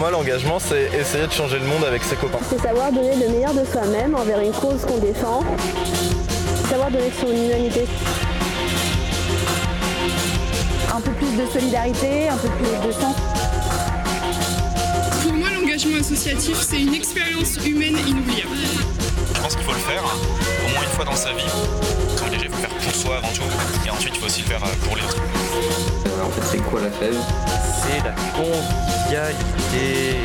moi, l'engagement, c'est essayer de changer le monde avec ses copains. C'est savoir donner le meilleur de soi-même envers une cause qu'on défend. Savoir donner son humanité. Un peu plus de solidarité, un peu plus de sens. Pour moi, l'engagement associatif, c'est une expérience humaine inoubliable. Je pense qu'il faut le faire au moins une fois dans sa vie. S'engager, il faut le faire pour soi avant tout. Et ensuite, il faut aussi le faire pour les autres. Euh, en fait, c'est quoi la fève? C'est la convivialité.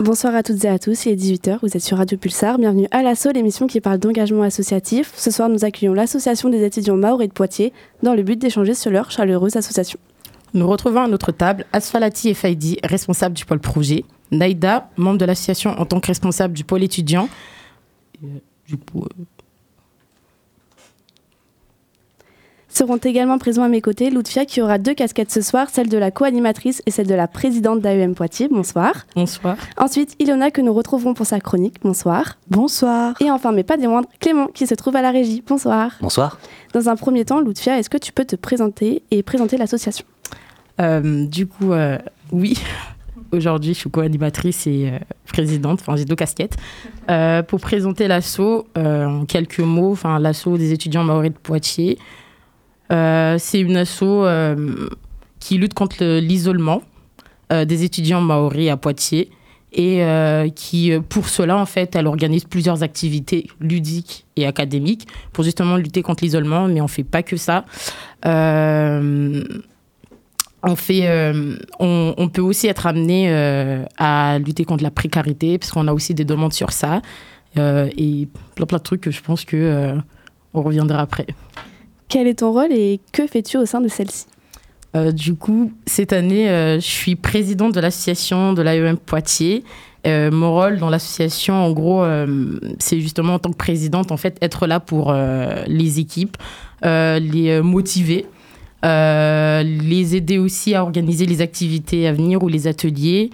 Bonsoir à toutes et à tous, il est 18h, vous êtes sur Radio Pulsar, bienvenue à l'assaut, l'émission qui parle d'engagement associatif. Ce soir, nous accueillons l'association des étudiants Maori de Poitiers dans le but d'échanger sur leur chaleureuse association. Nous retrouvons à notre table Asfalati et Faidi, responsable du pôle projet, Naïda, membre de l'association en tant que responsable du pôle étudiant. Euh, du coup, euh, Seront également présents à mes côtés Loutfia qui aura deux casquettes ce soir, celle de la co-animatrice et celle de la présidente d'AEM Poitiers. Bonsoir. Bonsoir. Ensuite, Ilona que nous retrouverons pour sa chronique. Bonsoir. Bonsoir. Et enfin, mais pas des moindres, Clément qui se trouve à la régie. Bonsoir. Bonsoir. Dans un premier temps, Loutfia, est-ce que tu peux te présenter et présenter l'association? Euh, Du coup, euh, oui. Aujourd'hui, je suis co-animatrice et euh, présidente, enfin j'ai deux casquettes. Euh, pour présenter l'assaut, euh, en quelques mots, enfin l'assaut des étudiants maoris de Poitiers, euh, c'est une asso euh, qui lutte contre l'isolement euh, des étudiants maoris à Poitiers et qui, pour cela, en fait, elle organise plusieurs activités ludiques et académiques pour justement lutter contre l'isolement, mais on fait pas que ça. on, fait, on, peut aussi être amené à lutter contre la précarité, parce qu'on a aussi des demandes sur ça, et plein, plein de trucs que je pense que on reviendra après. Quel est ton rôle et que fais-tu au sein de celle-ci euh, Du coup, cette année, euh, je suis présidente de l'association de l'AEM Poitiers. Euh, mon rôle dans l'association, en gros, c'est justement en tant que présidente, en fait, être là pour les équipes, les motiver, les aider aussi à organiser les activités à venir ou les ateliers.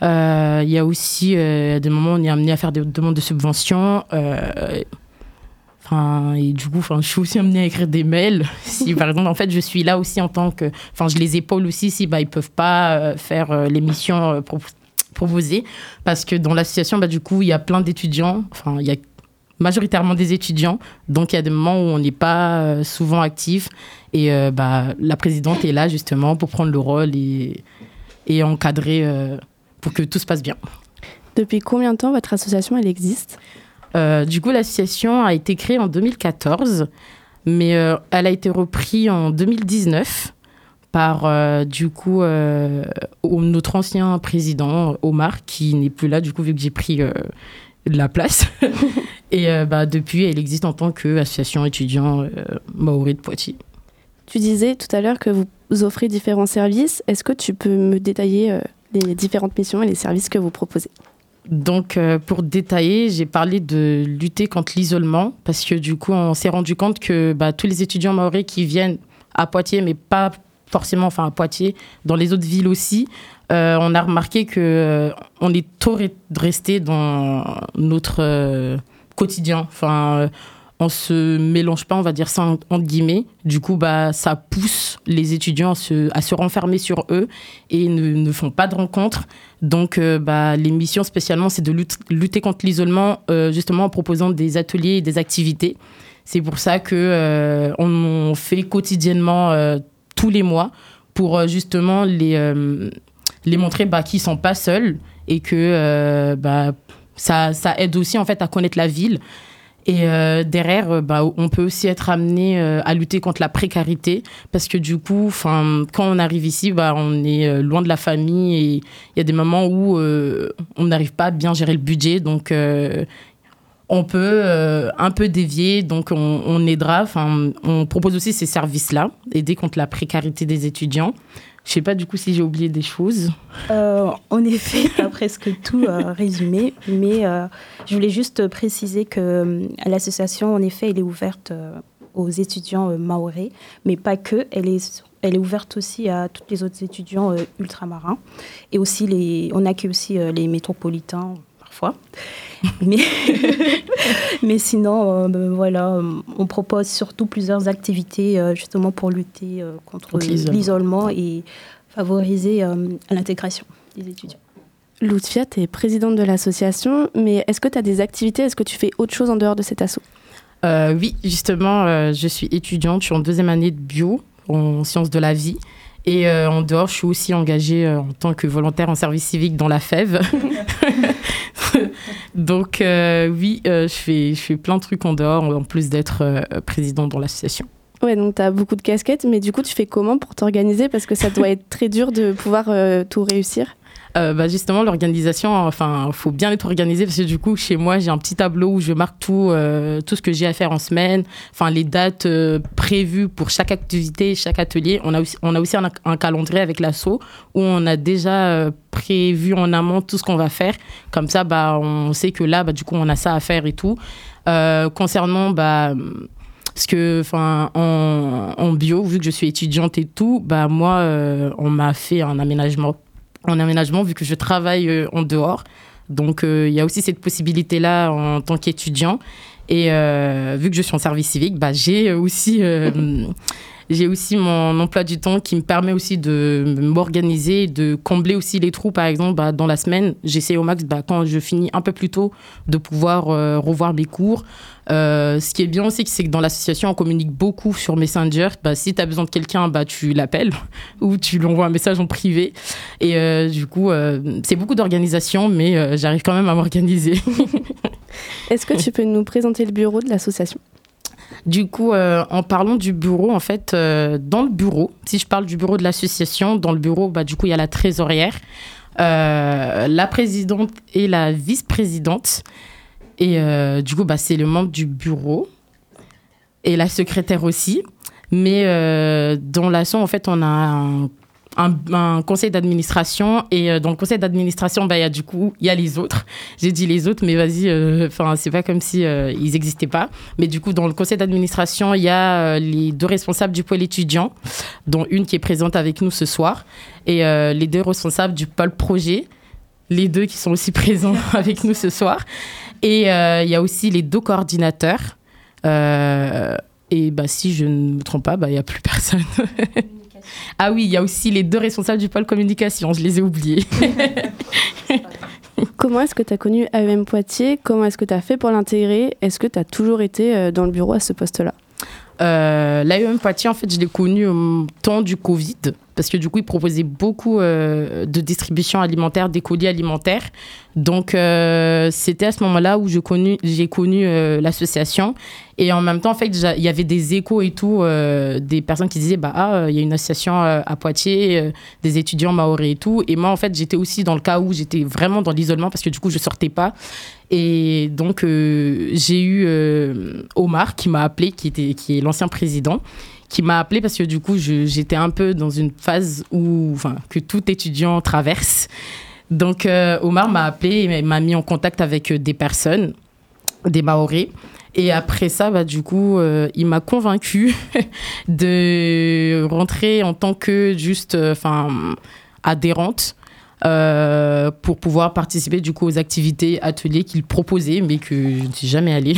Il y a aussi des moments où on est amené à faire des demandes de subventions. Et du coup, je suis aussi amenée à écrire des mails. Si, par exemple, en fait, je suis là aussi en tant que... Enfin, je les épaule aussi si bah, ils ne peuvent pas euh, faire euh, l'émission euh, pro proposée. Parce que dans l'association, bah, du coup, il y a plein d'étudiants. Enfin, il y a majoritairement des étudiants. Donc, il y a des moments où on n'est pas souvent actif. Et bah, la présidente est là, justement, pour prendre le rôle et, encadrer pour que tout se passe bien. Depuis combien de temps votre association, existe? Euh, du coup, l'association a été créée en 2014, mais euh, elle a été reprise en 2019 par, euh, du coup, notre ancien président, Omar, qui n'est plus là, du coup, vu que j'ai pris la place. Et bah, depuis, elle existe en tant qu'association étudiant maori de Poitiers. Tu disais tout à l'heure que vous offrez différents services. Est-ce que tu peux me détailler les différentes missions et les services que vous proposez? Donc, euh, pour détailler, j'ai parlé de lutter contre l'isolement parce que du coup, on s'est rendu compte que bah, tous les étudiants maoris qui viennent à Poitiers, mais pas forcément, enfin à Poitiers, dans les autres villes aussi, euh, on a remarqué que euh, on est trop resté dans notre euh, quotidien. Enfin, on se mélange pas, on va dire ça entre guillemets. Du coup, bah, ça pousse les étudiants à se, à se renfermer sur eux et ne, font pas de rencontres. Donc, euh, bah, les missions spécialement, c'est de lutter, contre l'isolement, euh, justement en proposant des ateliers et des activités. C'est pour ça que euh, on, fait quotidiennement tous les mois pour justement les, les montrer bah, qu'ils sont pas seuls et que bah, ça, ça aide aussi en fait à connaître la ville. Et euh, derrière, euh, bah, on peut aussi être amené euh, à lutter contre la précarité parce que du coup, quand on arrive ici, bah, on est loin de la famille et il y a des moments où on n'arrive pas à bien gérer le budget. Donc, on peut un peu dévier, donc on, on aidera. On propose aussi ces services-là, aider contre la précarité des étudiants. Je sais pas du coup si j'ai oublié des choses. Euh, en effet, tu as presque tout euh, résumé, mais euh, je voulais juste préciser que l'association, en effet, elle est ouverte aux étudiants maorais, mais pas que. Elle est, elle est ouverte aussi à tous les autres étudiants ultramarins. Et aussi, les, on accueille aussi les métropolitains parfois. Mais, mais sinon, ben, voilà, on propose surtout plusieurs activités justement pour lutter contre l'isolement et favoriser l'intégration des étudiants. Loutfia, tu es présidente de l'association, mais est-ce que tu as des activités? Est-ce que tu fais autre chose en dehors de cet assaut? Oui, justement, je suis étudiante, je suis en deuxième année de bio, en sciences de la vie. Et en dehors, je suis aussi engagée en tant que volontaire en service civique dans la FEV. Donc oui, je, fais, je fais plein de trucs en dehors, en plus d'être présidente dans l'association. Ouais, donc tu as beaucoup de casquettes, mais du coup, tu fais comment pour t'organiser? Parce que ça doit être très dur de pouvoir euh, tout réussir. Euh, bah justement, l'organisation, enfin, faut bien être organisé parce que du coup, chez moi, j'ai un petit tableau où je marque tout, euh, tout ce que j'ai à faire en semaine, enfin, les dates prévues pour chaque activité, chaque atelier. On a aussi, on a aussi un, calendrier avec l'assaut où on a déjà prévu en amont tout ce qu'on va faire. Comme ça, bah, on sait que là, bah, du coup, on a ça à faire et tout. concernant, bah, parce que, en, bio, vu que je suis étudiante et tout, bah moi, euh, on m'a fait un aménagement, un aménagement vu que je travaille euh, en dehors. Donc, euh, il y a aussi cette possibilité-là en tant qu'étudiant. Et vu que je suis en service civique, bah, j'ai aussi j'ai aussi mon emploi du temps qui me permet aussi de m'organiser, de combler aussi les trous. Par exemple, bah, dans la semaine, j'essaie au max, bah, quand je finis un peu plus tôt, de pouvoir euh, revoir mes cours. Euh, ce qui est bien aussi, c'est que dans l'association, on communique beaucoup sur Messenger. Bah, si tu as besoin de quelqu'un, tu l'appelles ou tu lui envoies un message en privé. Et euh, du coup, c'est beaucoup d'organisation, mais j'arrive quand même à m'organiser. Est-ce que tu peux nous présenter le bureau de l'association? Du coup, euh, en parlant du bureau, en fait, euh, dans le bureau, si je parle du bureau de l'association, dans le bureau, bah, du coup, il y a la trésorière, euh, la présidente et la vice-présidente. Et du coup, bah, c'est le membre du bureau et la secrétaire aussi. Mais dans l'asso, en fait, on a un un, conseil d'administration et euh, dans le conseil d'administration bah il y a du coup il y a les autres. J'ai dit les autres mais vas-y euh, enfin c'est pas comme si euh, ils n'existaient pas. Mais du coup dans le conseil d'administration il y a les deux responsables du pôle étudiant dont une qui est présente avec nous ce soir et les deux responsables du pôle projet les deux qui sont aussi présents avec nous ce soir. Et il y a aussi les deux coordinateurs et bah si je ne me trompe pas bah il y a plus personne Ah oui, il y a aussi les deux responsables du pôle communication, je les ai oubliés. Comment est-ce que tu as connu AEM Poitiers? Comment est-ce que tu as fait pour l'intégrer? Est-ce que tu as toujours été euh, dans le bureau à ce poste-là? Euh, L'AEM Poitiers, en fait, je l'ai connu au temps du Covid, parce que du coup, ils proposaient beaucoup euh, de distribution alimentaire, des colis alimentaires. Donc, euh, c'était à ce moment-là où j'ai connu, connu l'association. Et en même temps, en fait, il y avait des échos et tout, des personnes qui disaient, bah, ah, il y a une association à Poitiers, des étudiants maoris et tout. Et moi, en fait, j'étais aussi dans le cas où j'étais vraiment dans l'isolement, parce que du coup, je sortais pas. Et donc, euh, j'ai eu euh, Omar qui m'a appelé, qui, était, qui est l'ancien président, qui m'a appelé parce que du coup, j'étais un peu dans une phase où, enfin, que tout étudiant traverse. Donc, euh, Omar m'a appelé et m'a mis en contact avec des personnes, des Maoris. Et après ça, bah, du coup, il m'a convaincu de rentrer en tant que juste, enfin, adhérente euh, pour pouvoir participer du coup aux activités, ateliers qu'il proposait, mais que je ne suis jamais allée.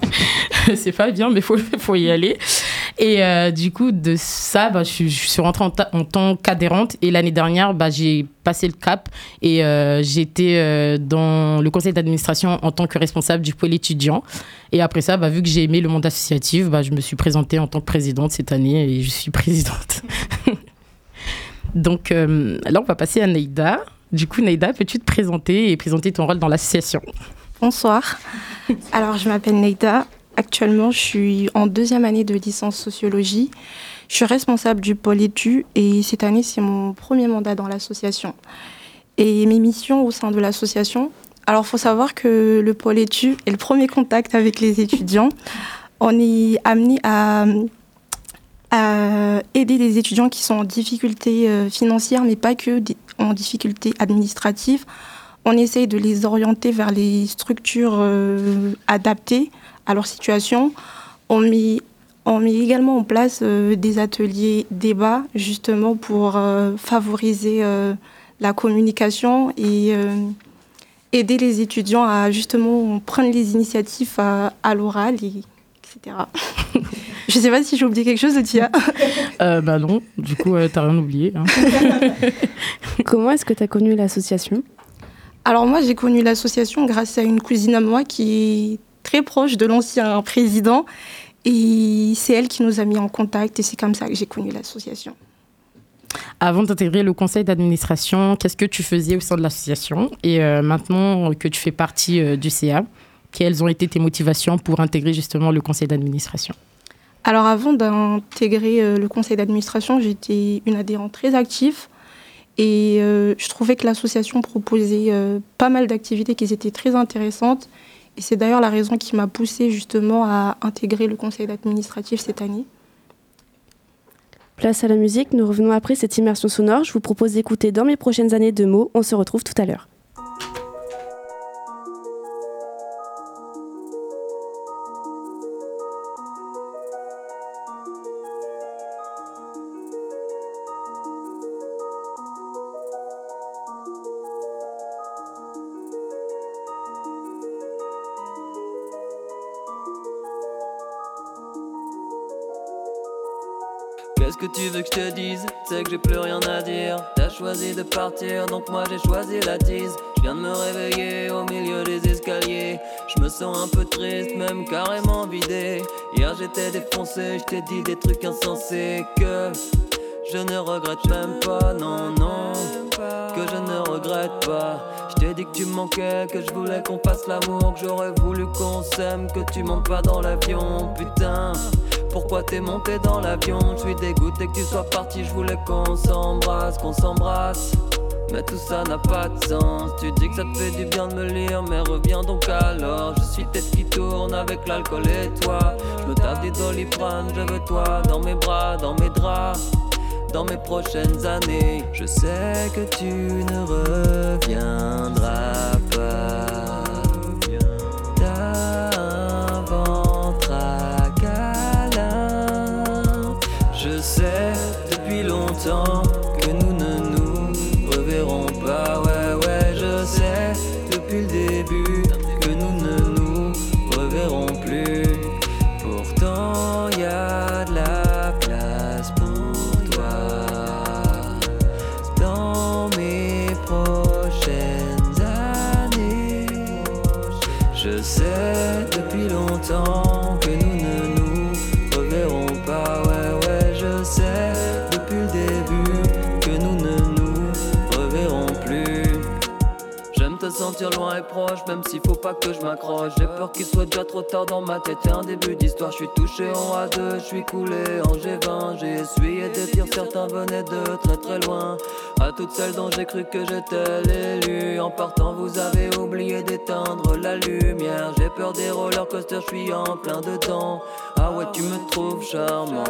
c'est pas bien, mais faut, faut y aller. Et euh, du coup, de ça, bah, je, suis rentrée en, tant qu'adhérente. Et l'année dernière, bah, j'ai passé le cap et euh, j'étais dans le conseil d'administration en tant que responsable du pôle étudiant. Et après ça, bah, vu que j'ai aimé le monde associatif, je me suis présentée en tant que présidente cette année et je suis présidente. Donc euh, là, on va passer à Neida. Du coup, Neida, peux-tu te présenter et présenter ton rôle dans l'association? Bonsoir. Alors, je m'appelle Neida. Actuellement, je suis en deuxième année de licence sociologie. Je suis responsable du pôle étu et cette année, c'est mon premier mandat dans l'association. Et mes missions au sein de l'association, alors il faut savoir que le pôle étu est le premier contact avec les étudiants. On est amené à à aider les étudiants qui sont en difficulté euh, financière, mais pas que en difficulté administrative. On essaye de les orienter vers les structures euh, adaptées à leur situation. On met, on met également en place euh, des ateliers débats, justement pour favoriser la communication et aider les étudiants à justement prendre les initiatives à, à l'oral, etc. Je sais pas si j'ai oublié quelque chose, Tia. euh, Bah non, du coup, tu t'as rien oublié. Hein. Comment est-ce que tu as connu l'association? Alors moi, j'ai connu l'association grâce à une cousine à moi qui est très proche de l'ancien président. Et c'est elle qui nous a mis en contact et c'est comme ça que j'ai connu l'association. Avant d'intégrer le conseil d'administration, qu'est-ce que tu faisais au sein de l'association Et euh, maintenant que tu fais partie euh, du CA, quelles ont été tes motivations pour intégrer justement le conseil d'administration? Alors avant d'intégrer euh, le conseil d'administration, j'étais une adhérente très active et je trouvais que l'association proposait pas mal d'activités qui étaient très intéressantes. Et c'est d'ailleurs la raison qui m'a poussée justement à intégrer le conseil d'administratif cette année. Place à la musique, nous revenons après cette immersion sonore. Je vous propose d'écouter dans mes prochaines années de mots. On se retrouve tout à l'heure. Te dise C'est que j'ai plus rien à dire. T'as choisi de partir, donc moi j'ai choisi la tise. Je viens de me réveiller au milieu des escaliers. Je me sens un peu triste, même carrément vidé. Hier j'étais défoncé, je t'ai dit des trucs insensés que je ne regrette même pas, non, non. Que je ne regrette pas. Je t'ai dit que tu manquais, que je voulais qu'on fasse l'amour, que j'aurais voulu qu'on s'aime, que tu montes pas dans l'avion, putain. Pourquoi t'es monté dans l'avion Je suis dégoûté que tu sois parti, je voulais qu'on s'embrasse, qu'on s'embrasse. Mais tout ça n'a pas de sens. Tu dis que ça te fait du bien de me lire, mais reviens donc alors. Je suis tête qui tourne avec l'alcool et toi. Je me tape des doliprane, je veux toi dans mes bras, dans mes draps. Dans mes prochaines années, je sais que tu ne reviendras loin et proche, même s'il faut pas que je m'accroche. J'ai peur qu'il soit déjà trop tard dans ma tête. un début d'histoire, je suis touché en A2, je suis coulé en G20. J'ai essuyé des tirs, certains venaient de très très loin. À toutes celles dont j'ai cru que j'étais l'élu. En partant, vous avez oublié d'éteindre la lumière. J'ai peur des roller coasters, je suis en plein dedans. Ah ouais, tu me trouves charmant.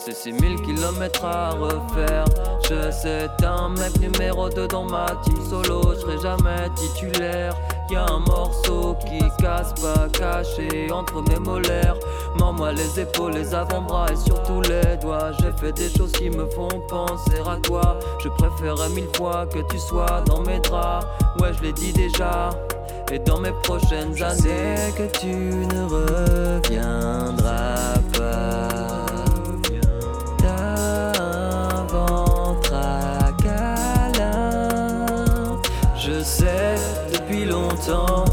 C'est 6000 km à refaire. Je sais, t'es un mec numéro 2 dans ma team solo. Je serai jamais titulaire. Y'a un morceau qui casse pas caché entre mes molaires. Mors-moi les épaules, les avant-bras et surtout les doigts. J'ai fait des choses qui me font penser à toi. Je préférerais mille fois que tu sois dans mes draps. Ouais, je l'ai dit déjà. Et dans mes prochaines années, que tu ne reviendras depuis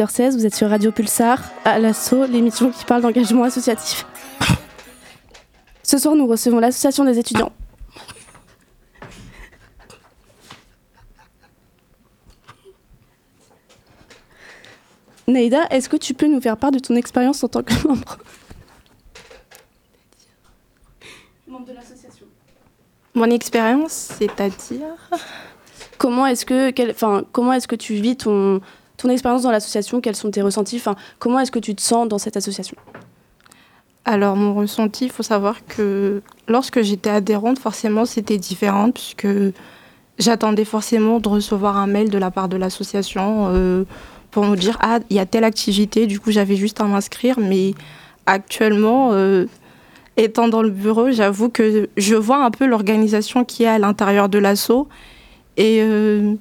18h16, vous êtes sur Radio Pulsar, à l'assaut, l'émission qui parle d'engagement associatif. Ce soir, nous recevons l'association des étudiants. Naïda, est-ce que tu peux nous faire part de ton expérience en tant que membre? Membre de l'association. Mon expérience, c'est-à-dire? Comment est-ce que, quel- enfin, comment est-ce que tu vis ton, ton expérience dans l'association Quels sont tes ressentis Comment est-ce que tu te sens dans cette association? Alors, mon ressenti, il faut savoir que lorsque j'étais adhérente, forcément, c'était différent, puisque j'attendais forcément de recevoir un mail de la part de l'association euh, pour nous dire Ah, il y a telle activité, du coup, j'avais juste à m'inscrire. Mais actuellement, euh, étant dans le bureau, j'avoue que je vois un peu l'organisation qui est à l'intérieur de l'asso. Et. euh,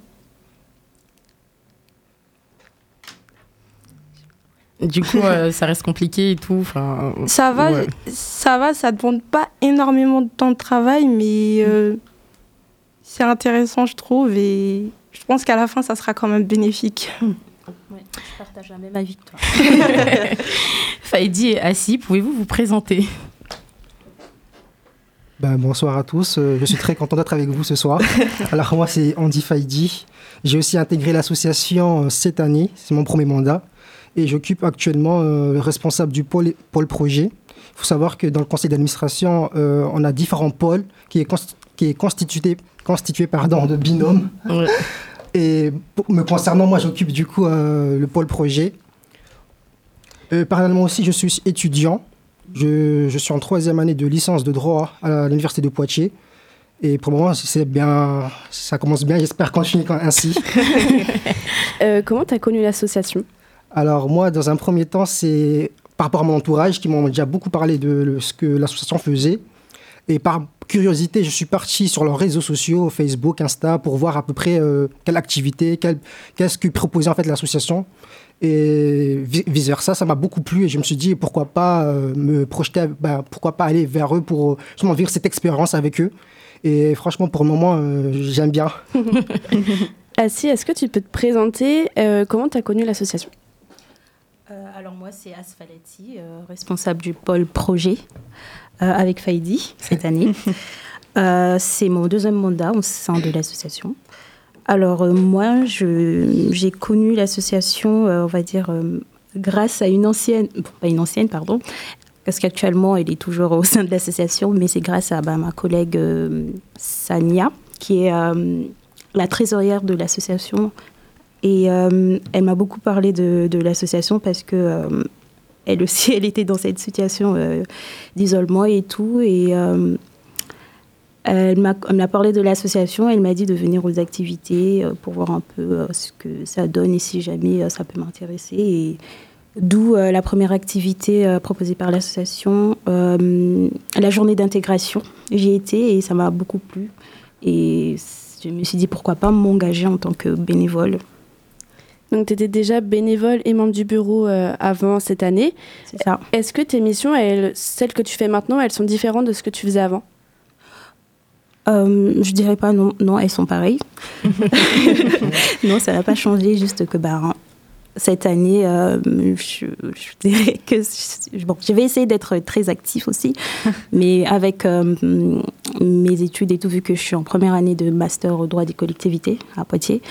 Du coup, euh, ça reste compliqué et tout. enfin, Ça va, ouais. ça va, ça demande pas énormément de temps de travail, mais euh, c'est intéressant, je trouve, et je pense qu'à la fin, ça sera quand même bénéfique. Ouais, je partage la même avis que toi. Faïdi et Assi, pouvez-vous vous présenter? Ben, bonsoir à tous, Euh, je suis très content d'être avec vous ce soir. Alors moi c'est Andy Faidi, j'ai aussi intégré l'association cette année, c'est mon premier mandat, et j'occupe actuellement euh, le responsable du pôle, pôle projet. Il faut savoir que dans le conseil d'administration, euh, on a différents pôles qui est, qui est constitué, constitué pardon, de binômes. Et pour me concernant, moi j'occupe du coup euh, le pôle projet. Euh, parallèlement aussi, je suis étudiant. Je, je suis en troisième année de licence de droit à l'université de Poitiers. Et pour le moment, c'est bien, ça commence bien. J'espère continuer ainsi. Euh, Comment tu as connu l'association? Alors moi, dans un premier temps, c'est par rapport à mon entourage qui m'ont déjà beaucoup parlé de ce que l'association faisait. Et par curiosité, je suis parti sur leurs réseaux sociaux, Facebook, Insta, pour voir à peu près euh, quelle activité, qu'est-ce que proposait en fait l'association. Et vi- vice-versa, ça m'a beaucoup plu et je me suis dit pourquoi pas euh, me projeter, bah, pourquoi pas aller vers eux pour euh, justement vivre cette expérience avec eux. Et franchement, pour le moment, j'aime bien. Assi, est-ce que tu peux te présenter Comment tu as connu l'association? Alors moi, c'est Asfaleti, euh, responsable du pôle projet euh, avec Faïdi cette année. Euh, c'est mon deuxième mandat au sein de l'association. Alors euh, moi, j'ai connu l'association, euh, on va dire, euh, grâce à une ancienne, bon, pas une ancienne, pardon, parce qu'actuellement, elle est toujours au sein de l'association, mais c'est grâce à bah, ma collègue euh, Sania, qui est euh, la trésorière de l'association et euh, elle m'a beaucoup parlé de, l'association parce que euh, elle aussi, elle était dans cette situation euh, d'isolement et tout. Et elle m'a parlé de l'association. Elle m'a dit de venir aux activités pour voir un peu ce que ça donne et si jamais ça peut m'intéresser. D'où la première activité proposée par l'association, la journée d'intégration. J'y étais et ça m'a beaucoup plu. Et je me suis dit pourquoi pas m'engager en tant que bénévole. Donc, tu étais déjà bénévole et membre du bureau euh, avant cette année. C'est ça. Est-ce que tes missions, elles, celles que tu fais maintenant, elles sont différentes de ce que tu faisais avant? Euh, je dirais pas non, non, elles sont pareilles. non, ça n'a pas changé, juste que bah, cette année, euh, je, je dirais que je- bon, je vais essayer d'être très actif aussi, mais avec euh, mes études et tout, vu que je suis en première année de master au droit des collectivités à Poitiers.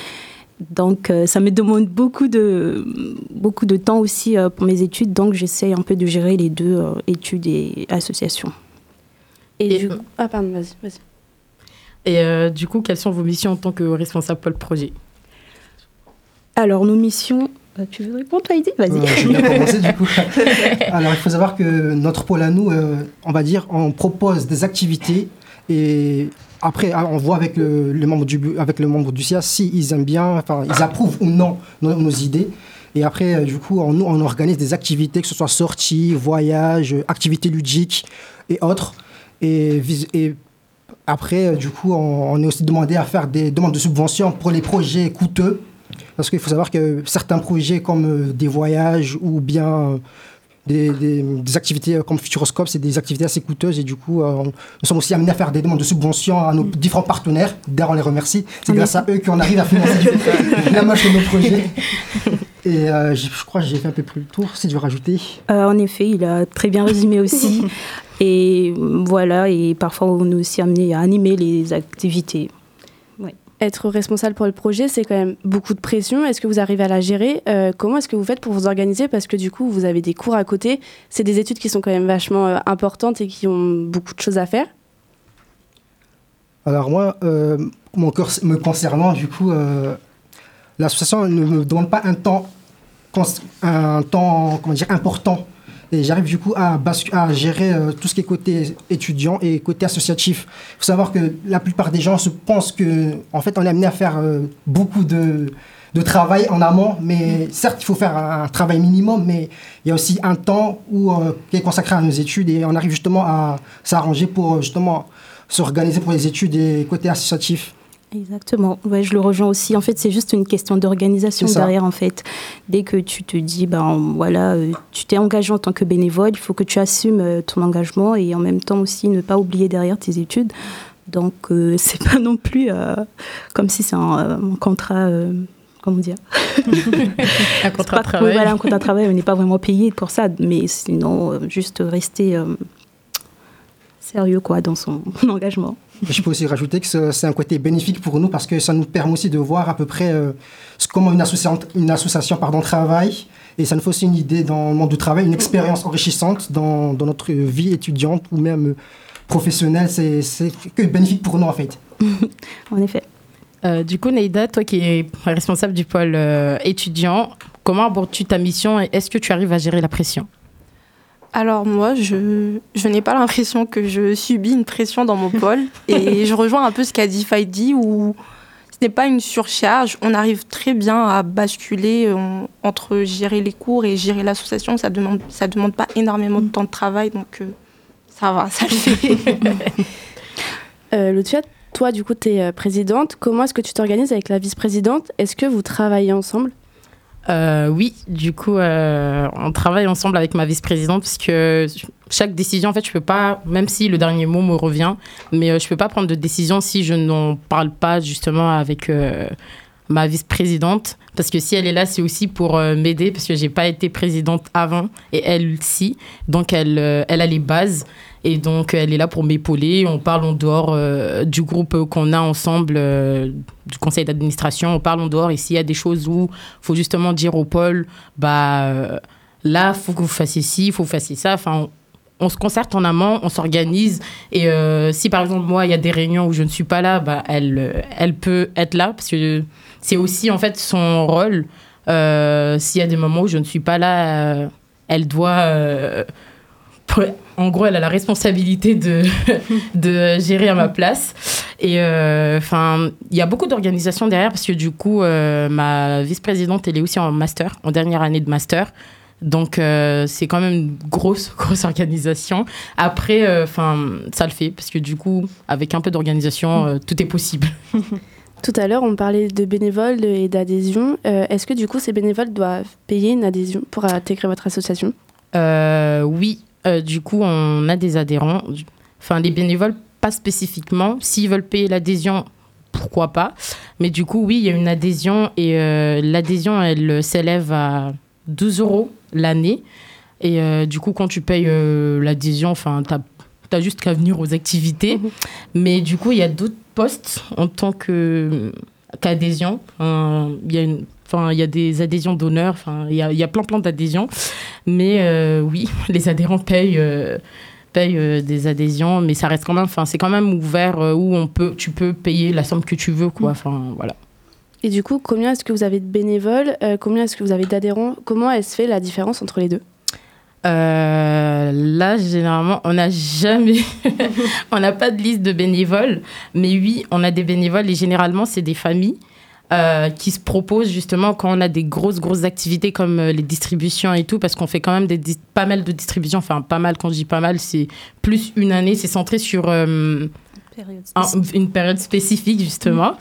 Donc, euh, ça me demande beaucoup de, beaucoup de temps aussi euh, pour mes études. Donc, j'essaie un peu de gérer les deux, euh, études et associations. Et, du coup... Ah, pardon, vas-y, vas-y. Et euh, du coup, quelles sont vos missions en tant que responsable pôle projet? Alors, nos missions. Tu veux répondre, toi, Heidi? Vas-y. Euh, je vais commencer du coup. Alors, il faut savoir que notre pôle à nous, euh, on va dire, on propose des activités et après, ah, on voit avec le, les du, avec le membre du CIA si ils aiment bien, enfin, ils approuvent ou non nos, nos idées. Et après, euh, du coup, on, on organise des activités, que ce soit sorties, voyages, euh, activités ludiques et autres. Et, après, euh, du coup, on, on est aussi demandé à faire des demandes de subventions pour les projets coûteux. Parce qu'il faut savoir que certains projets comme des voyages ou bien des, des- des activités euh, comme Futuroscope, c'est des activités assez coûteuses et du coup, euh, nous sommes aussi amenés à faire des demandes de subventions à nos différents partenaires. D'ailleurs, on les remercie. C'est En grâce à eux qu'on arrive à financer la moitié de nos projets. Et euh, je crois que j'ai fait un peu plus le tour, si tu veux rajouter. Euh, en effet, il a très bien résumé aussi. et voilà, et parfois on est aussi amené à animer les activités. Être responsable pour le projet, c'est quand même beaucoup de pression. Est-ce que vous arrivez à la gérer? Euh, Comment est-ce que vous faites pour vous organiser? Parce que du coup, vous avez des cours à côté. C'est des études qui sont quand même vachement euh, importantes et qui ont beaucoup de choses à faire. Alors moi, euh, mon cœur me concernant, du coup, l'association ne me demande pas un temps, un temps comment dire, important. Et j'arrive du coup à, gérer euh, tout ce qui est côté étudiant et côté associatif. Il faut savoir que la plupart des gens se pensent que, en fait, on est amené à faire euh, beaucoup de, de travail en amont, mais certes, il faut faire un, un travail minimum, mais il y a aussi un temps où, euh, qui est consacré à nos études et on arrive justement à s'arranger pour euh, justement s'organiser pour les études et côté associatif. Exactement. Ouais, je le rejoins aussi. En fait, c'est juste une question d'organisation derrière. En fait, dès que tu te dis, ben voilà, euh, tu t'es engagé en tant que bénévole, il faut que tu assumes euh, ton engagement et en même temps aussi ne pas oublier derrière tes études. Donc, euh, c'est pas non plus euh, comme si c'est un, un contrat. euh, comment dire? Un contrat Pas- de travail. oui, voilà, un contrat de travail. On n'est pas vraiment payé pour ça, mais sinon, juste rester euh, sérieux quoi dans son engagement. Et Je peux aussi rajouter que ce- c'est un côté bénéfique pour nous parce que ça nous permet aussi de voir à peu près euh, comment une association, une association pardon, travaille. Et ça nous fait aussi une idée dans le monde du travail, une expérience enrichissante dans, dans notre vie étudiante ou même professionnelle. C'est c'est que bénéfique pour nous en fait. En effet. Euh, du coup, Neida, toi qui es responsable du pôle euh, étudiant, comment abordes-tu ta mission et est-ce que tu arrives à gérer la pression? Alors moi, je, je n'ai pas l'impression que je subis une pression dans mon pôle. et je rejoins un peu ce qu'a dit Faidi, où ce n'est pas une surcharge. On arrive très bien à basculer on- entre gérer les cours et gérer l'association. Ça ne demande, ça demande pas énormément de temps de travail, donc euh, ça va, ça le fait. Euh, Lucia, toi, du coup, tu es présidente. Comment est-ce que tu t'organises avec la vice-présidente? Est-ce que vous travaillez ensemble? Euh, oui, du coup, euh, on travaille ensemble avec ma vice-présidente parce que chaque décision, en fait, je peux pas, même si le dernier mot me revient, mais euh, je peux pas prendre de décision si je n'en parle pas justement avec ma vice-présidente. Parce que si elle est là, c'est aussi pour m'aider parce que j'ai pas été présidente avant et elle si, donc elle, elle a les bases et donc elle est là pour m'épauler. On parle en dehors euh, du groupe qu'on a ensemble, euh, du conseil d'administration, on parle en dehors et s'il y a des choses où faut justement dire au pôle, bah euh, là, faut que vous fassiez ci, faut que vous fassiez ça. Enfin, on, on se concerte en amont, on s'organise. Et si par exemple, moi, il y a des réunions où je ne suis pas là, bah, elle, elle peut être là parce que c'est aussi en fait son rôle. S'il y a des moments où je ne suis pas là, elle doit. En gros, elle a la responsabilité de, de gérer à ma place. Et euh, enfin, il y a beaucoup d'organisations derrière parce que du coup, euh, ma vice-présidente, elle est aussi en master, en dernière année de master. Donc, euh, c'est quand même une grosse, grosse organisation. Après, enfin, ça le fait parce que du coup, avec un peu d'organisation, tout est possible. Tout à l'heure, on parlait de bénévoles et d'adhésion. Est-ce que du coup, ces bénévoles doivent payer une adhésion pour intégrer votre association? Euh, oui, euh, du coup, on a des adhérents. Enfin, les bénévoles, pas spécifiquement. S'ils veulent payer l'adhésion, pourquoi pas. Mais du coup, oui, il y a une adhésion et euh, l'adhésion, elle s'élève à 12 euros l'année. Et euh, du coup, quand tu payes l'adhésion, enfin, t'as as juste qu'à venir aux activités. Mais du coup, il y a d'autres postes en tant que qu'adhésion. Enfin, Il y a une Enfin, il y a des adhésions d'honneur, enfin, il y a, y a plein, plein d'adhésions. Mais euh, oui, les adhérents payent, euh, payent euh, des adhésions, mais ça reste quand même, enfin, c'est quand même ouvert où on peut, tu peux payer la somme que tu veux, quoi. Enfin, voilà. Et du coup, combien est-ce que vous avez de bénévoles Combien est-ce que vous avez d'adhérents? Comment elle se fait la différence entre les deux? Euh, là, généralement, on n'a jamais, on n'a pas de liste de bénévoles, mais oui, on a des bénévoles et généralement, c'est des familles. Euh, qui se proposent justement quand on a des grosses grosses activités comme euh, les distributions et tout parce qu'on fait quand même des pas mal de distributions enfin pas mal quand je dis pas mal c'est plus une année c'est centré sur euh, Période une période spécifique justement.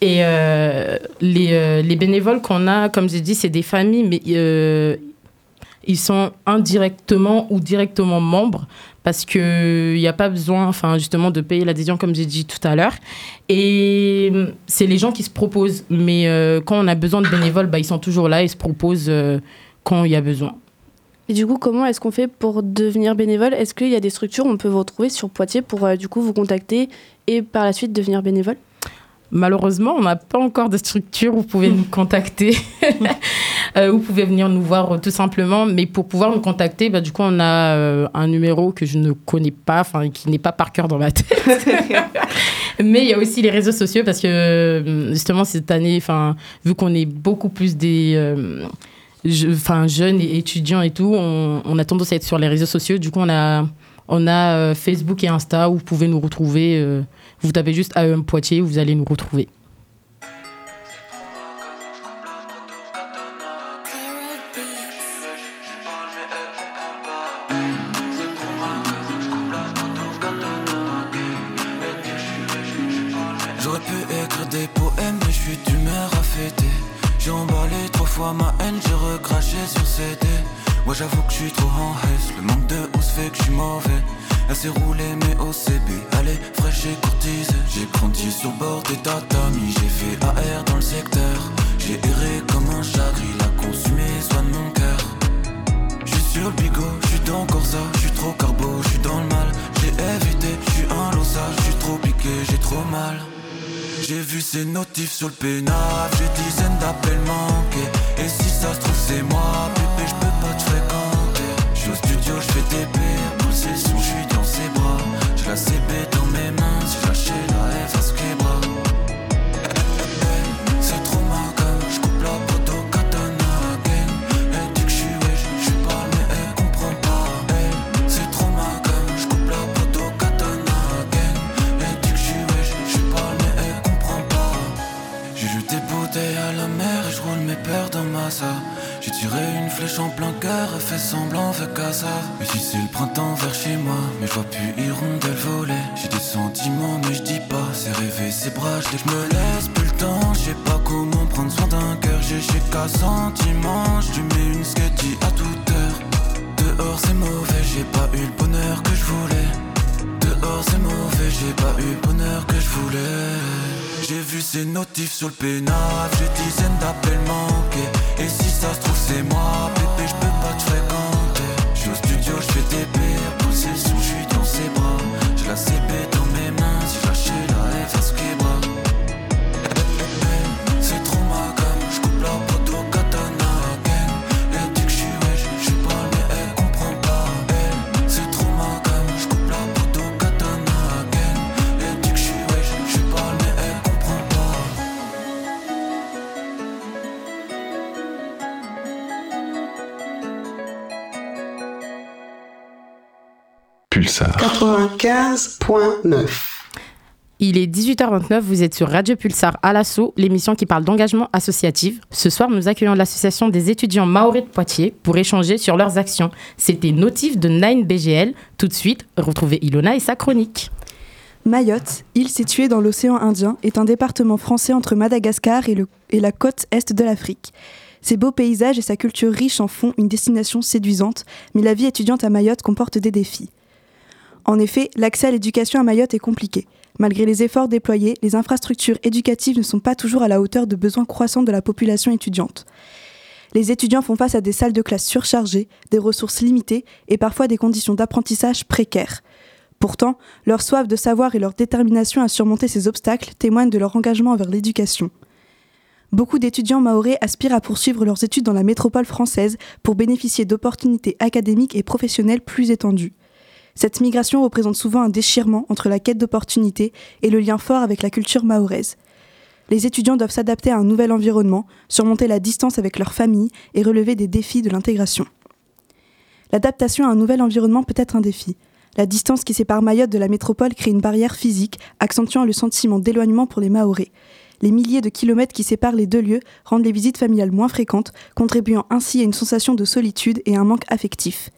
Et euh, les, euh, les bénévoles qu'on a comme j'ai dit c'est des familles mais euh, ils sont indirectement ou directement membres parce qu'il n'y a pas besoin, enfin, justement, de payer l'adhésion, comme j'ai dit tout à l'heure. Et c'est les gens qui se proposent. Mais euh, quand on a besoin de bénévoles, bah, ils sont toujours là, ils se proposent euh, quand il y a besoin. Et du coup, comment est-ce qu'on fait pour devenir bénévole? Est-ce qu'il y a des structures où on peut vous retrouver sur Poitiers pour euh, du coup vous contacter et par la suite devenir bénévole? Malheureusement, on n'a pas encore de structure où vous pouvez nous contacter, euh, vous pouvez venir nous voir euh, tout simplement. Mais pour pouvoir nous contacter, bah, du coup, on a euh, un numéro que je ne connais pas, enfin, qui n'est pas par cœur dans ma tête. Mais il y a aussi les réseaux sociaux parce que justement cette année, enfin, vu qu'on est beaucoup plus des euh, je- enfin, jeunes et étudiants et tout, on, on a tendance à être sur les réseaux sociaux. Du coup, on a, on a euh, Facebook et Insta où vous pouvez nous retrouver. euh, vous tapez juste AEM Poitiers, vous allez nous retrouver. J'aurais pu écrire des poèmes, mais je suis d'humeur à fêter. J'ai emballé trois fois ma haine, j'ai recraché sur CD. Moi j'avoue que je suis trop en haisse, le manque de housse fait que je suis mauvais. Elle s'est roulée mais au CB, elle fraîche et courtisée. J'ai grandi sur bord des tatamis, j'ai fait AR dans le secteur. J'ai erré comme un chagrin, la consumé soigne mon cœur. Je suis sur le bigot, je suis dans Corsa, je suis trop carbo, je suis dans le mal. J'ai évité, je suis un losa, je suis trop piqué, j'ai trop mal. J'ai vu ces notifs sur le pénal, j'ai dizaines d'appels manqués. Et si ça se trouve, c'est moi, bébé, je peux pas te fréquenter. Je suis au studio, je fais des pires, pousser le la CB dans mes mains, si Tiré une flèche en plein cœur et fait semblant qu'à ça. Mais si c'est le printemps vers chez moi, mais je vois plus hirondelle voler. J'ai des sentiments mais je dis pas, c'est rêver, c'est bras, je me laisse plus le temps. Je sais pas comment prendre soin d'un cœur, j'ai chez sentiment. Je mets une sketchy à toute heure. Dehors c'est mauvais, j'ai pas eu le bonheur que je voulais. Dehors c'est mauvais, j'ai pas eu le bonheur que je voulais. J'ai vu ces notifs sur le pénal, j'ai dizaines d'appels manqués. Et si ça se trouve, c'est moi, bébé, je peux pas te fréquenter. Je suis au studio, je fais des pires, Pulsar. 95.9. Il est 18h29, vous êtes sur Radio Pulsar à l'assaut, l'émission qui parle d'engagement associatif. Ce soir, nous accueillons l'association des étudiants maoris de Poitiers pour échanger sur leurs actions. C'était Notif de 9BGL. Tout de suite, retrouvez Ilona et sa chronique. Mayotte, île située dans l'océan Indien, est un département français entre Madagascar et, le- et la côte est de l'Afrique. Ses beaux paysages et sa culture riche en font une destination séduisante, mais la vie étudiante à Mayotte comporte des défis. En effet, l'accès à l'éducation à Mayotte est compliqué. Malgré les efforts déployés, les infrastructures éducatives ne sont pas toujours à la hauteur de besoins croissants de la population étudiante. Les étudiants font face à des salles de classe surchargées, des ressources limitées et parfois des conditions d'apprentissage précaires. Pourtant, leur soif de savoir et leur détermination à surmonter ces obstacles témoignent de leur engagement envers l'éducation. Beaucoup d'étudiants maorais aspirent à poursuivre leurs études dans la métropole française pour bénéficier d'opportunités académiques et professionnelles plus étendues. Cette migration représente souvent un déchirement entre la quête d'opportunités et le lien fort avec la culture mahoraise. Les étudiants doivent s'adapter à un nouvel environnement, surmonter la distance avec leur famille et relever des défis de l'intégration. L'adaptation à un nouvel environnement peut être un défi. La distance qui sépare Mayotte de la métropole crée une barrière physique, accentuant le sentiment d'éloignement pour les Mahorais. Les milliers de kilomètres qui séparent les deux lieux rendent les visites familiales moins fréquentes, contribuant ainsi à une sensation de solitude et un manque affectif.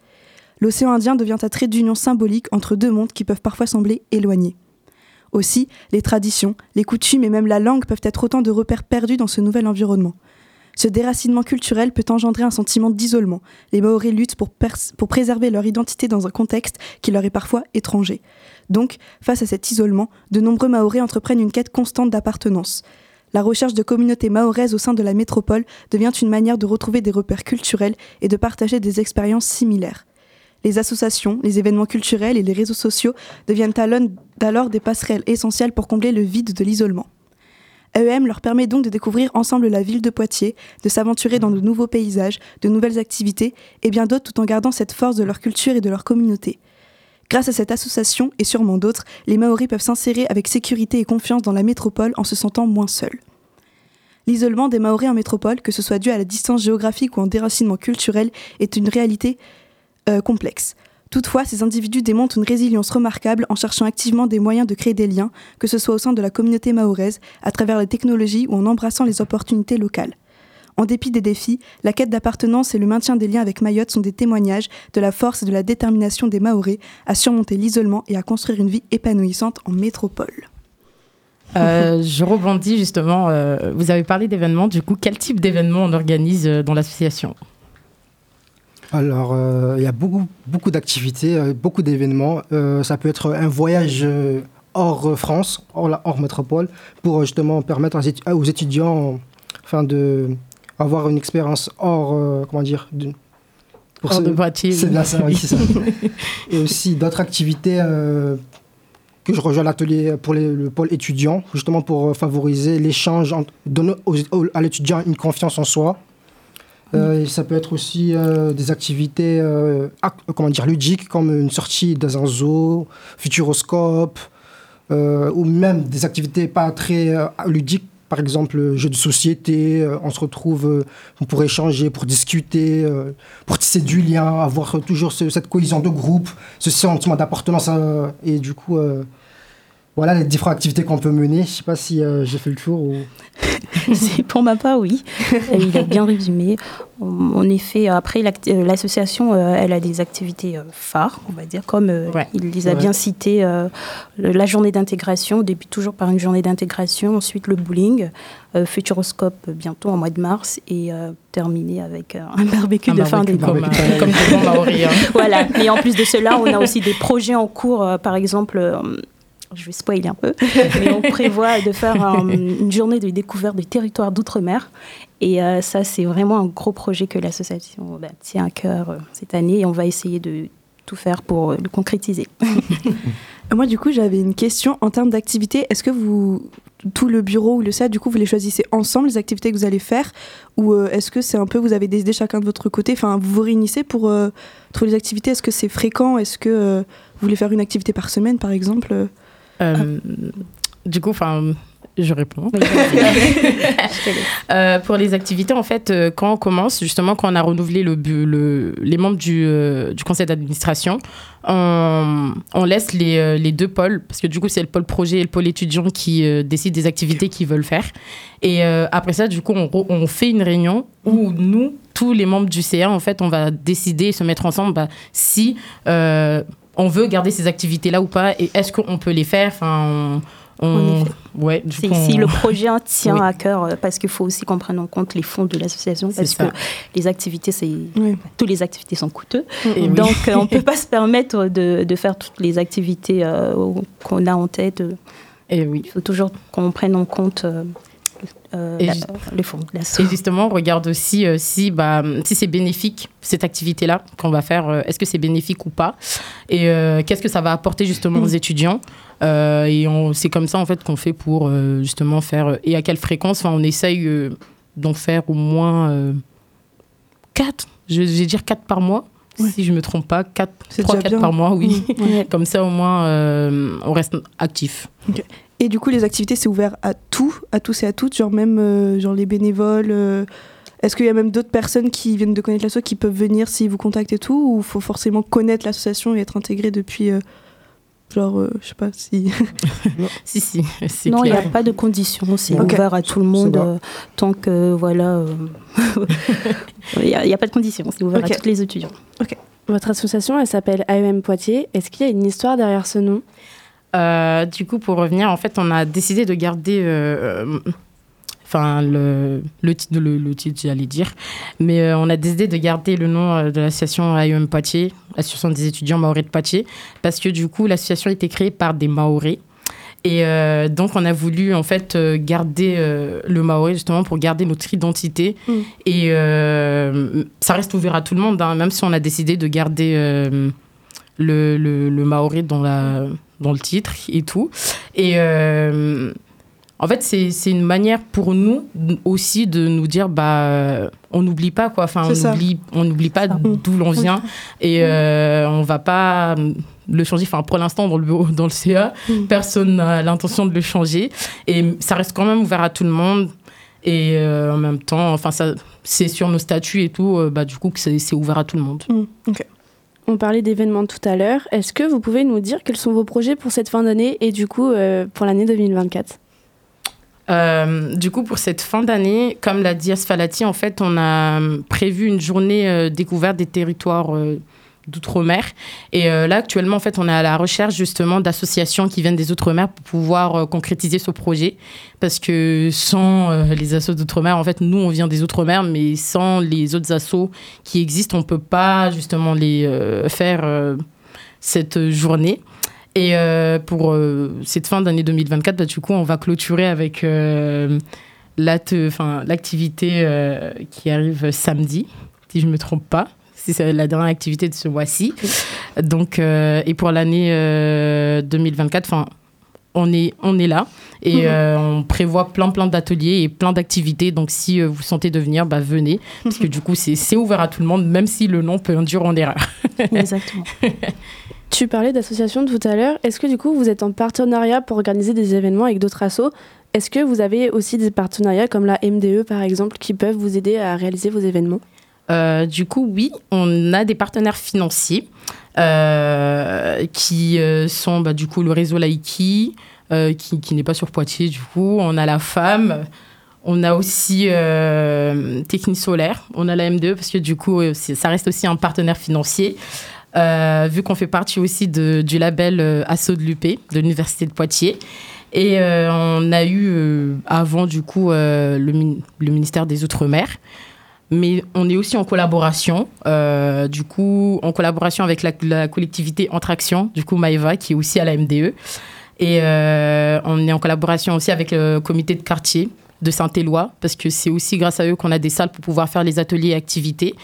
L'océan Indien devient un trait d'union symbolique entre deux mondes qui peuvent parfois sembler éloignés. Aussi, les traditions, les coutumes et même la langue peuvent être autant de repères perdus dans ce nouvel environnement. Ce déracinement culturel peut engendrer un sentiment d'isolement. Les Maoris luttent pour, préserver leur identité dans un contexte qui leur est parfois étranger. Donc, face à cet isolement, de nombreux Maoris entreprennent une quête constante d'appartenance. La recherche de communautés mahoraises au sein de la métropole devient une manière de retrouver des repères culturels et de partager des expériences similaires. Les associations, les événements culturels et les réseaux sociaux deviennent alors des passerelles essentielles pour combler le vide de l'isolement. AEM leur permet donc de découvrir ensemble la ville de Poitiers, de s'aventurer dans de nouveaux paysages, de nouvelles activités et bien d'autres tout en gardant cette force de leur culture et de leur communauté. Grâce à cette association, et sûrement d'autres, les Maoris peuvent s'insérer avec sécurité et confiance dans la métropole en se sentant moins seuls. L'isolement des Maoris en métropole, que ce soit dû à la distance géographique ou en déracinement culturel, est une réalité euh, complexe. Toutefois, ces individus démontrent une résilience remarquable en cherchant activement des moyens de créer des liens, que ce soit au sein de la communauté mahoraise, à travers les technologies ou en embrassant les opportunités locales. En dépit des défis, la quête d'appartenance et le maintien des liens avec Mayotte sont des témoignages de la force et de la détermination des Maoris à surmonter l'isolement et à construire une vie épanouissante en métropole. Euh, je rebondis justement, euh, vous avez parlé d'événements, du coup, quel type d'événements on organise euh, dans l'association? Alors, il y a beaucoup, beaucoup d'activités, beaucoup d'événements. ça peut être un voyage hors France, hors, hors métropole, pour justement permettre aux étudiants enfin, de, avoir une expérience hors, euh, comment dire, pour hors de Poitiers. C'est de ça, oui, c'est ça. Et aussi d'autres activités euh, que je rejoins l'atelier pour le pôle étudiant, justement pour euh, favoriser l'échange, donner à l'étudiant une confiance en soi. Et ça peut être aussi des activités comment dire, ludiques, comme une sortie dans un zoo, futuroscope, ou même des activités pas très ludiques, par exemple, jeux de société, euh, on se retrouve euh, pour échanger, pour discuter, euh, pour tisser du lien, avoir toujours cette cohésion de groupe, ce sentiment d'appartenance. et du coup, voilà les différentes activités qu'on peut mener. Je ne sais pas si j'ai fait le tour. Ou... pour ma part, oui. Il a bien résumé. En effet, après, l'association, elle a des activités phares, on va dire, comme il les a bien citées. la journée d'intégration, débute toujours par une journée d'intégration, ensuite le bowling, Futuroscope bientôt en mois de mars, et terminé avec un barbecue de fin d'été. Comme, comme, comme Maori. Hein. voilà. Et en plus de cela, on a aussi des projets en cours, par exemple je vais spoiler un peu, mais on prévoit de faire une journée de découverte du territoire d'outre-mer. Et euh, ça, c'est vraiment un gros projet que l'association bah, tient à cœur euh, cette année. Et on va essayer de tout faire pour euh, le concrétiser. Moi, du coup, j'avais une question. En termes d'activité. Est-ce que vous, tout le bureau ou le SAD, du coup, vous les choisissez ensemble, les activités que vous allez faire? Ou est-ce que c'est un peu, vous avez des idées chacun de votre côté? Enfin, vous vous réunissez pour trouver les activités. Est-ce que c'est fréquent? Est-ce que vous voulez faire une activité par semaine, par exemple euh, du coup, enfin, je réponds. euh, pour les activités, en fait, euh, quand on commence, justement, quand on a renouvelé le, le les membres du, euh, du conseil d'administration, on, on, laisse les, les, deux pôles, parce que du coup, c'est le pôle projet et le pôle étudiant qui décident des activités qu'ils veulent faire. Et après ça, du coup, on, on, fait une réunion où nous, tous les membres du CA, en fait, on va décider, se mettre ensemble bah, si on veut garder ces activités-là ou pas Et est-ce qu'on peut les faire? Enfin, on... Ouais, si, le projet tient à cœur, euh, parce qu'il faut aussi qu'on prenne en compte les fonds de l'association, parce que les activités, c'est toutes les activités sont coûteuses. Donc, euh, on ne peut pas se permettre de, de, faire toutes les activités euh, qu'on a en tête. Et oui. Il faut toujours qu'on prenne en compte euh, et, fonds Et justement, on regarde aussi euh, si, bah, si c'est bénéfique, cette activité-là qu'on va faire, euh, est-ce que c'est bénéfique ou pas? Et qu'est-ce que ça va apporter justement aux étudiants? Et c'est comme ça en fait qu'on fait pour justement faire. Et à quelle fréquence? Enfin, On essaye d'en faire au moins 4, je vais dire 4 par mois. Si je ne me trompe pas, 4, 3, 4 par mois, oui. Comme ça, au moins, on reste actif. Et du coup, les activités, c'est ouvert à tout, à tous et à toutes, genre même euh, genre les bénévoles. Euh, est-ce qu'il y a même d'autres personnes qui viennent de connaître l'association qui peuvent venir s'ils vous contactent et tout Ou il faut forcément connaître l'association et être intégré depuis. Euh, genre, je sais pas si. si, si. Non, il n'y a pas de conditions. C'est ouvert à tout le monde tant que, voilà. Il n'y a, pas de conditions. C'est ouvert à tous les étudiants. Ok. Votre association, elle s'appelle AEM Poitiers. Est-ce qu'il y a une histoire derrière ce nom? Du coup, pour revenir, en fait, on a décidé de garder. Euh, enfin le, le, titre, le, le titre, j'allais dire. Mais euh, on a décidé de garder le nom euh, de l'association AIM Poitiers, l'association des étudiants maoris de Poitiers, parce que du coup, l'association a été créée par des maoris. Et euh, donc, on a voulu en fait euh, garder euh, le maori justement pour garder notre identité. Mm. Et euh, ça reste ouvert à tout le monde, hein, même si on a décidé de garder euh, le, le, le maori dans, la, dans le titre et tout. Et euh, en fait, c'est une manière pour nous aussi de nous dire, bah, on n'oublie pas quoi. Enfin, on n'oublie, on pas d'où l'on vient et euh, on va pas le changer. Enfin, pour l'instant, dans le dans le CA, personne n'a l'intention de le changer et ça reste quand même ouvert à tout le monde. Et euh, en même temps, enfin, c'est sur nos statuts et tout, euh, bah, du coup, que c'est c'est ouvert à tout le monde. On parlait d'événements tout à l'heure. Est-ce que vous pouvez nous dire quels sont vos projets pour cette fin d'année et du coup euh, pour l'année 2024 Euh, du coup, pour cette fin d'année, comme l'a dit Asfalati, en fait, on a prévu une journée euh, découverte des territoires d'outre-mer. Et euh, là, actuellement, en fait, on est à la recherche justement d'associations qui viennent des outre-mer pour pouvoir euh, concrétiser ce projet. Parce que sans euh, les assos d'outre-mer, en fait, nous, on vient des outre-mer, mais sans les autres assos qui existent, on peut pas justement les faire cette journée. Et pour cette fin d'année 2024, bah, du coup, on va clôturer avec l'activité qui arrive samedi, si je ne me trompe pas. C'est la dernière activité de ce mois-ci. Donc, euh, et pour l'année euh, 2024, enfin, on est, on est là et Mhm. euh, on prévoit plein plein d'ateliers et plein d'activités. Donc si euh, vous sentez de venir, bah, venez. Parce que du coup, c'est ouvert à tout le monde, même si le nom peut induire en erreur. Exactement. Tu parlais d'associations tout à l'heure. Est-ce que du coup vous êtes en partenariat pour organiser des événements avec d'autres assos? Est-ce que vous avez aussi des partenariats comme la MDE par exemple qui peuvent vous aider à réaliser vos événements? Euh, du coup, oui, on a des partenaires financiers euh, qui euh, sont bah, du coup le réseau Laiki, euh, qui, n'est pas sur Poitiers du coup. On a la femme, on a aussi Technique Solaire, on a la MDE parce que du coup, ça reste aussi un partenaire financier. Vu qu'on fait partie aussi du label Asso de l'UP, de l'Université de Poitiers. Et on a eu avant, du coup, le ministère des Outre-mer. Mais on est aussi en collaboration, euh, du coup, en collaboration avec la, collectivité Entre Actions, du coup, Maeva, qui est aussi à la MDE. Et euh, on est en collaboration aussi avec le comité de quartier de Saint-Éloi, parce que c'est aussi grâce à eux qu'on a des salles pour pouvoir faire les ateliers et activités.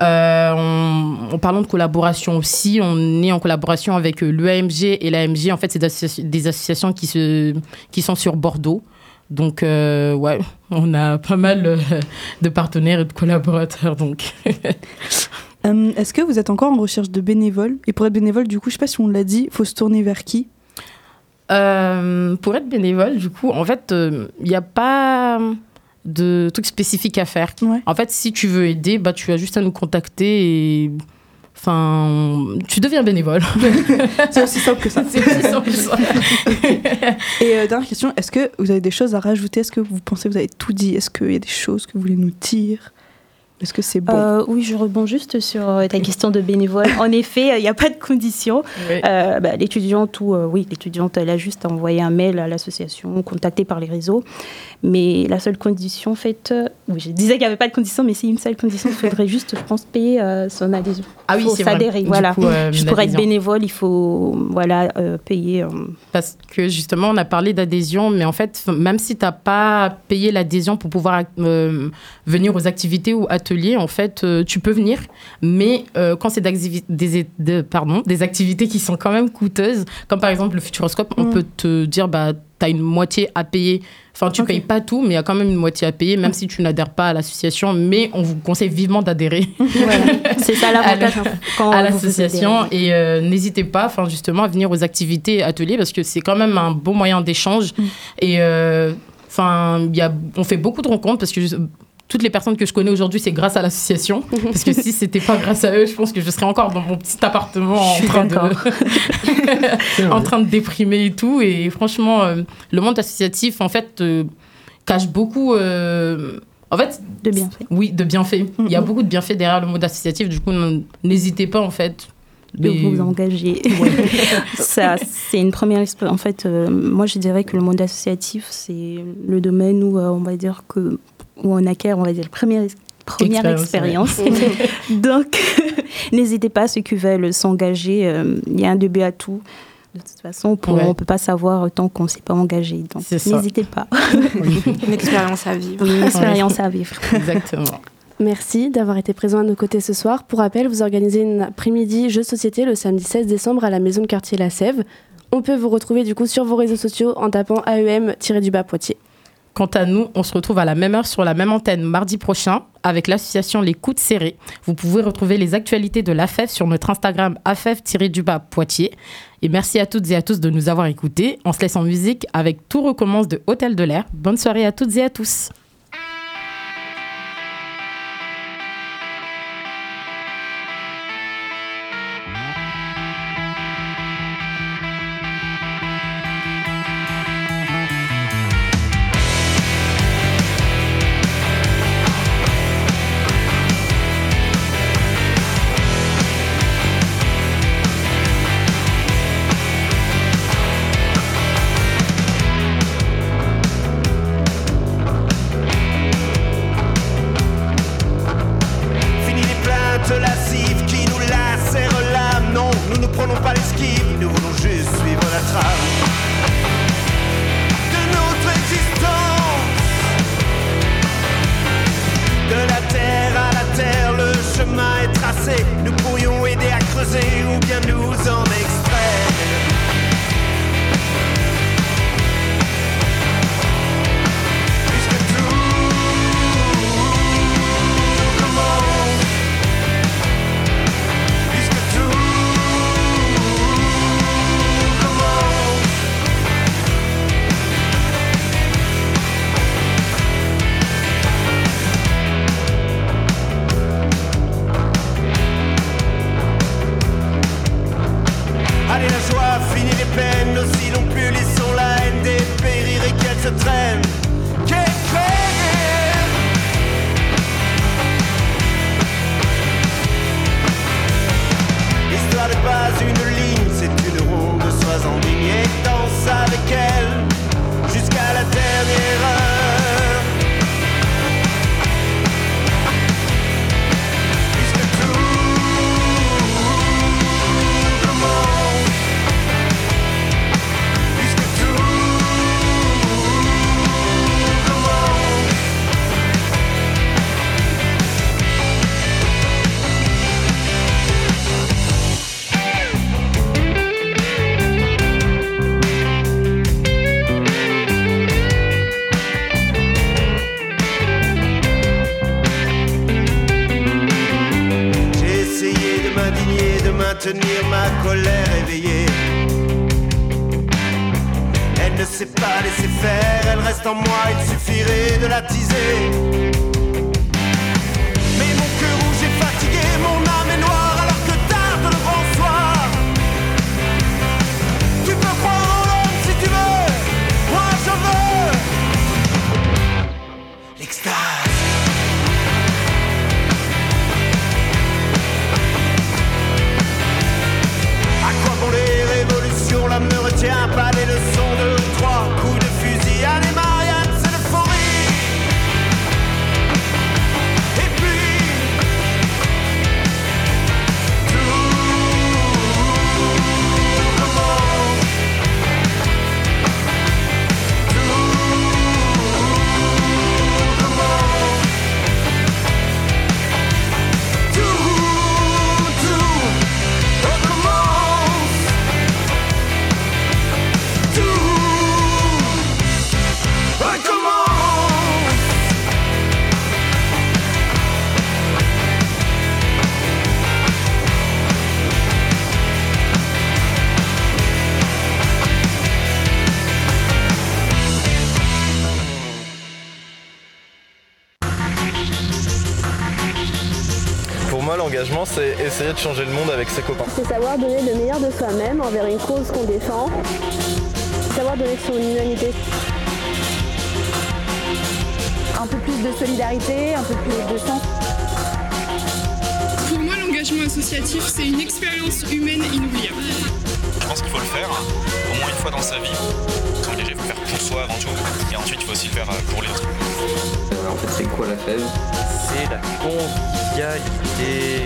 Euh, en, parlant de collaboration aussi, on est en collaboration avec l'EAMG et l'AMG. En fait, c'est des associations qui, se, qui sont sur Bordeaux. Donc, euh, ouais, on a pas mal euh, de partenaires et de collaborateurs. Donc, Euh, Est-ce que vous êtes encore en recherche de bénévoles? Et pour être bénévole, du coup, je sais pas si on l'a dit, faut se tourner vers qui? Euh, pour être bénévole, du coup, en fait, il n'y a pas de truc spécifique à faire. En fait, si tu veux aider, bah, tu as juste à nous contacter et. Enfin, tu deviens bénévole. C'est aussi simple que ça. C'est aussi simple que ça. Et euh, dernière question, est-ce que vous avez des choses à rajouter? Est-ce que vous pensez que vous avez tout dit? Est-ce qu'il y a des choses que vous voulez nous dire? Est-ce que c'est bon Euh, oui, je rebondis juste sur euh, ta question de bénévole. En effet, il n'y a pas de condition. Oui. Euh, bah, l'étudiante, ou, euh, oui, l'étudiante, elle a juste envoyé un mail à l'association, contactée par les réseaux. Mais la seule condition, en fait, oui, je disais qu'il n'y avait pas de condition, mais c'est une seule condition. Il faudrait juste, je pense, payer son adhésion. Ah oui, c'est vrai. voilà. coup, juste pour être bénévole, il faut voilà, payer. Parce que justement, on a parlé d'adhésion, mais en fait, même si tu n'as pas payé l'adhésion pour pouvoir venir aux activités ou ateliers, en fait, euh, tu peux venir. Mais euh, quand c'est des, de- pardon, des activités qui sont quand même coûteuses, comme par exemple le Futuroscope, on Mm. peut te dire, bah, tu as une moitié à payer. Enfin, tu payes pas tout, mais il y a quand même une moitié à payer, même si tu n'adhères pas à l'association. Mais on vous conseille vivement d'adhérer. C'est ça l'avantage, à hein, l'association. Et euh, n'hésitez pas, enfin justement, à venir aux activités, ateliers, parce que c'est quand même un beau moyen d'échange. Et euh, enfin, a, on fait beaucoup de rencontres parce que toutes les personnes que je connais aujourd'hui, c'est grâce à l'association. Parce que si c'était pas grâce à eux, je pense que je serais encore dans mon petit appartement en train, de, en train de déprimer et tout. Et franchement, euh, le monde associatif, en fait, euh, cache beaucoup. euh, en fait, de bienfaits. Oui, de bienfaits. Il y a beaucoup de bienfaits derrière le mode associatif. Du coup, n'hésitez pas, en fait. de Mais- vous engager. Ça, c'est une première expérience. En fait, euh, moi, je dirais que le monde associatif, c'est le domaine où euh, on va dire que où on acquiert, on va dire, la première, première Expérience, expérience. Donc, n'hésitez pas, ceux qui veulent s'engager, euh, il y a un début à tout. De toute façon, pour- Ouais. on ne peut pas savoir tant qu'on ne s'est pas engagé. Donc, n'hésitez pas. Une expérience à vivre. Une expérience à vivre. Exactement. Merci d'avoir été présent à nos côtés ce soir. Pour rappel, vous organisez une après-midi jeu de société le samedi 16 décembre à la maison de quartier La Sève. On peut vous retrouver du coup sur vos réseaux sociaux en tapant AEM-du-bas Poitiers. Quant à nous, on se retrouve à la même heure sur la même antenne mardi prochain avec l'association Les Coudes Serrés. Vous pouvez retrouver les actualités de l'AFEF sur notre Instagram AFEF-du-bas Poitiers. Et merci à toutes et à tous de nous avoir écoutés. On se laisse en musique avec Tout recommence de Hôtel de l'air. Bonne soirée à toutes et à tous. C'est essayer de changer le monde avec ses copains. C'est savoir donner le meilleur de soi-même envers une cause qu'on défend. Savoir donner son humanité. Un peu plus de solidarité, un peu plus de sens. Pour moi, l'engagement, l'engagement associatif, c'est une expérience humaine inoubliable. Je pense qu'il faut le faire au moins une fois dans sa vie. S'engager, pour soi avant tout. Et ensuite, il faut aussi le faire euh, pour les autres. Euh, en fait, c'est quoi la fève? C'est la convivialité.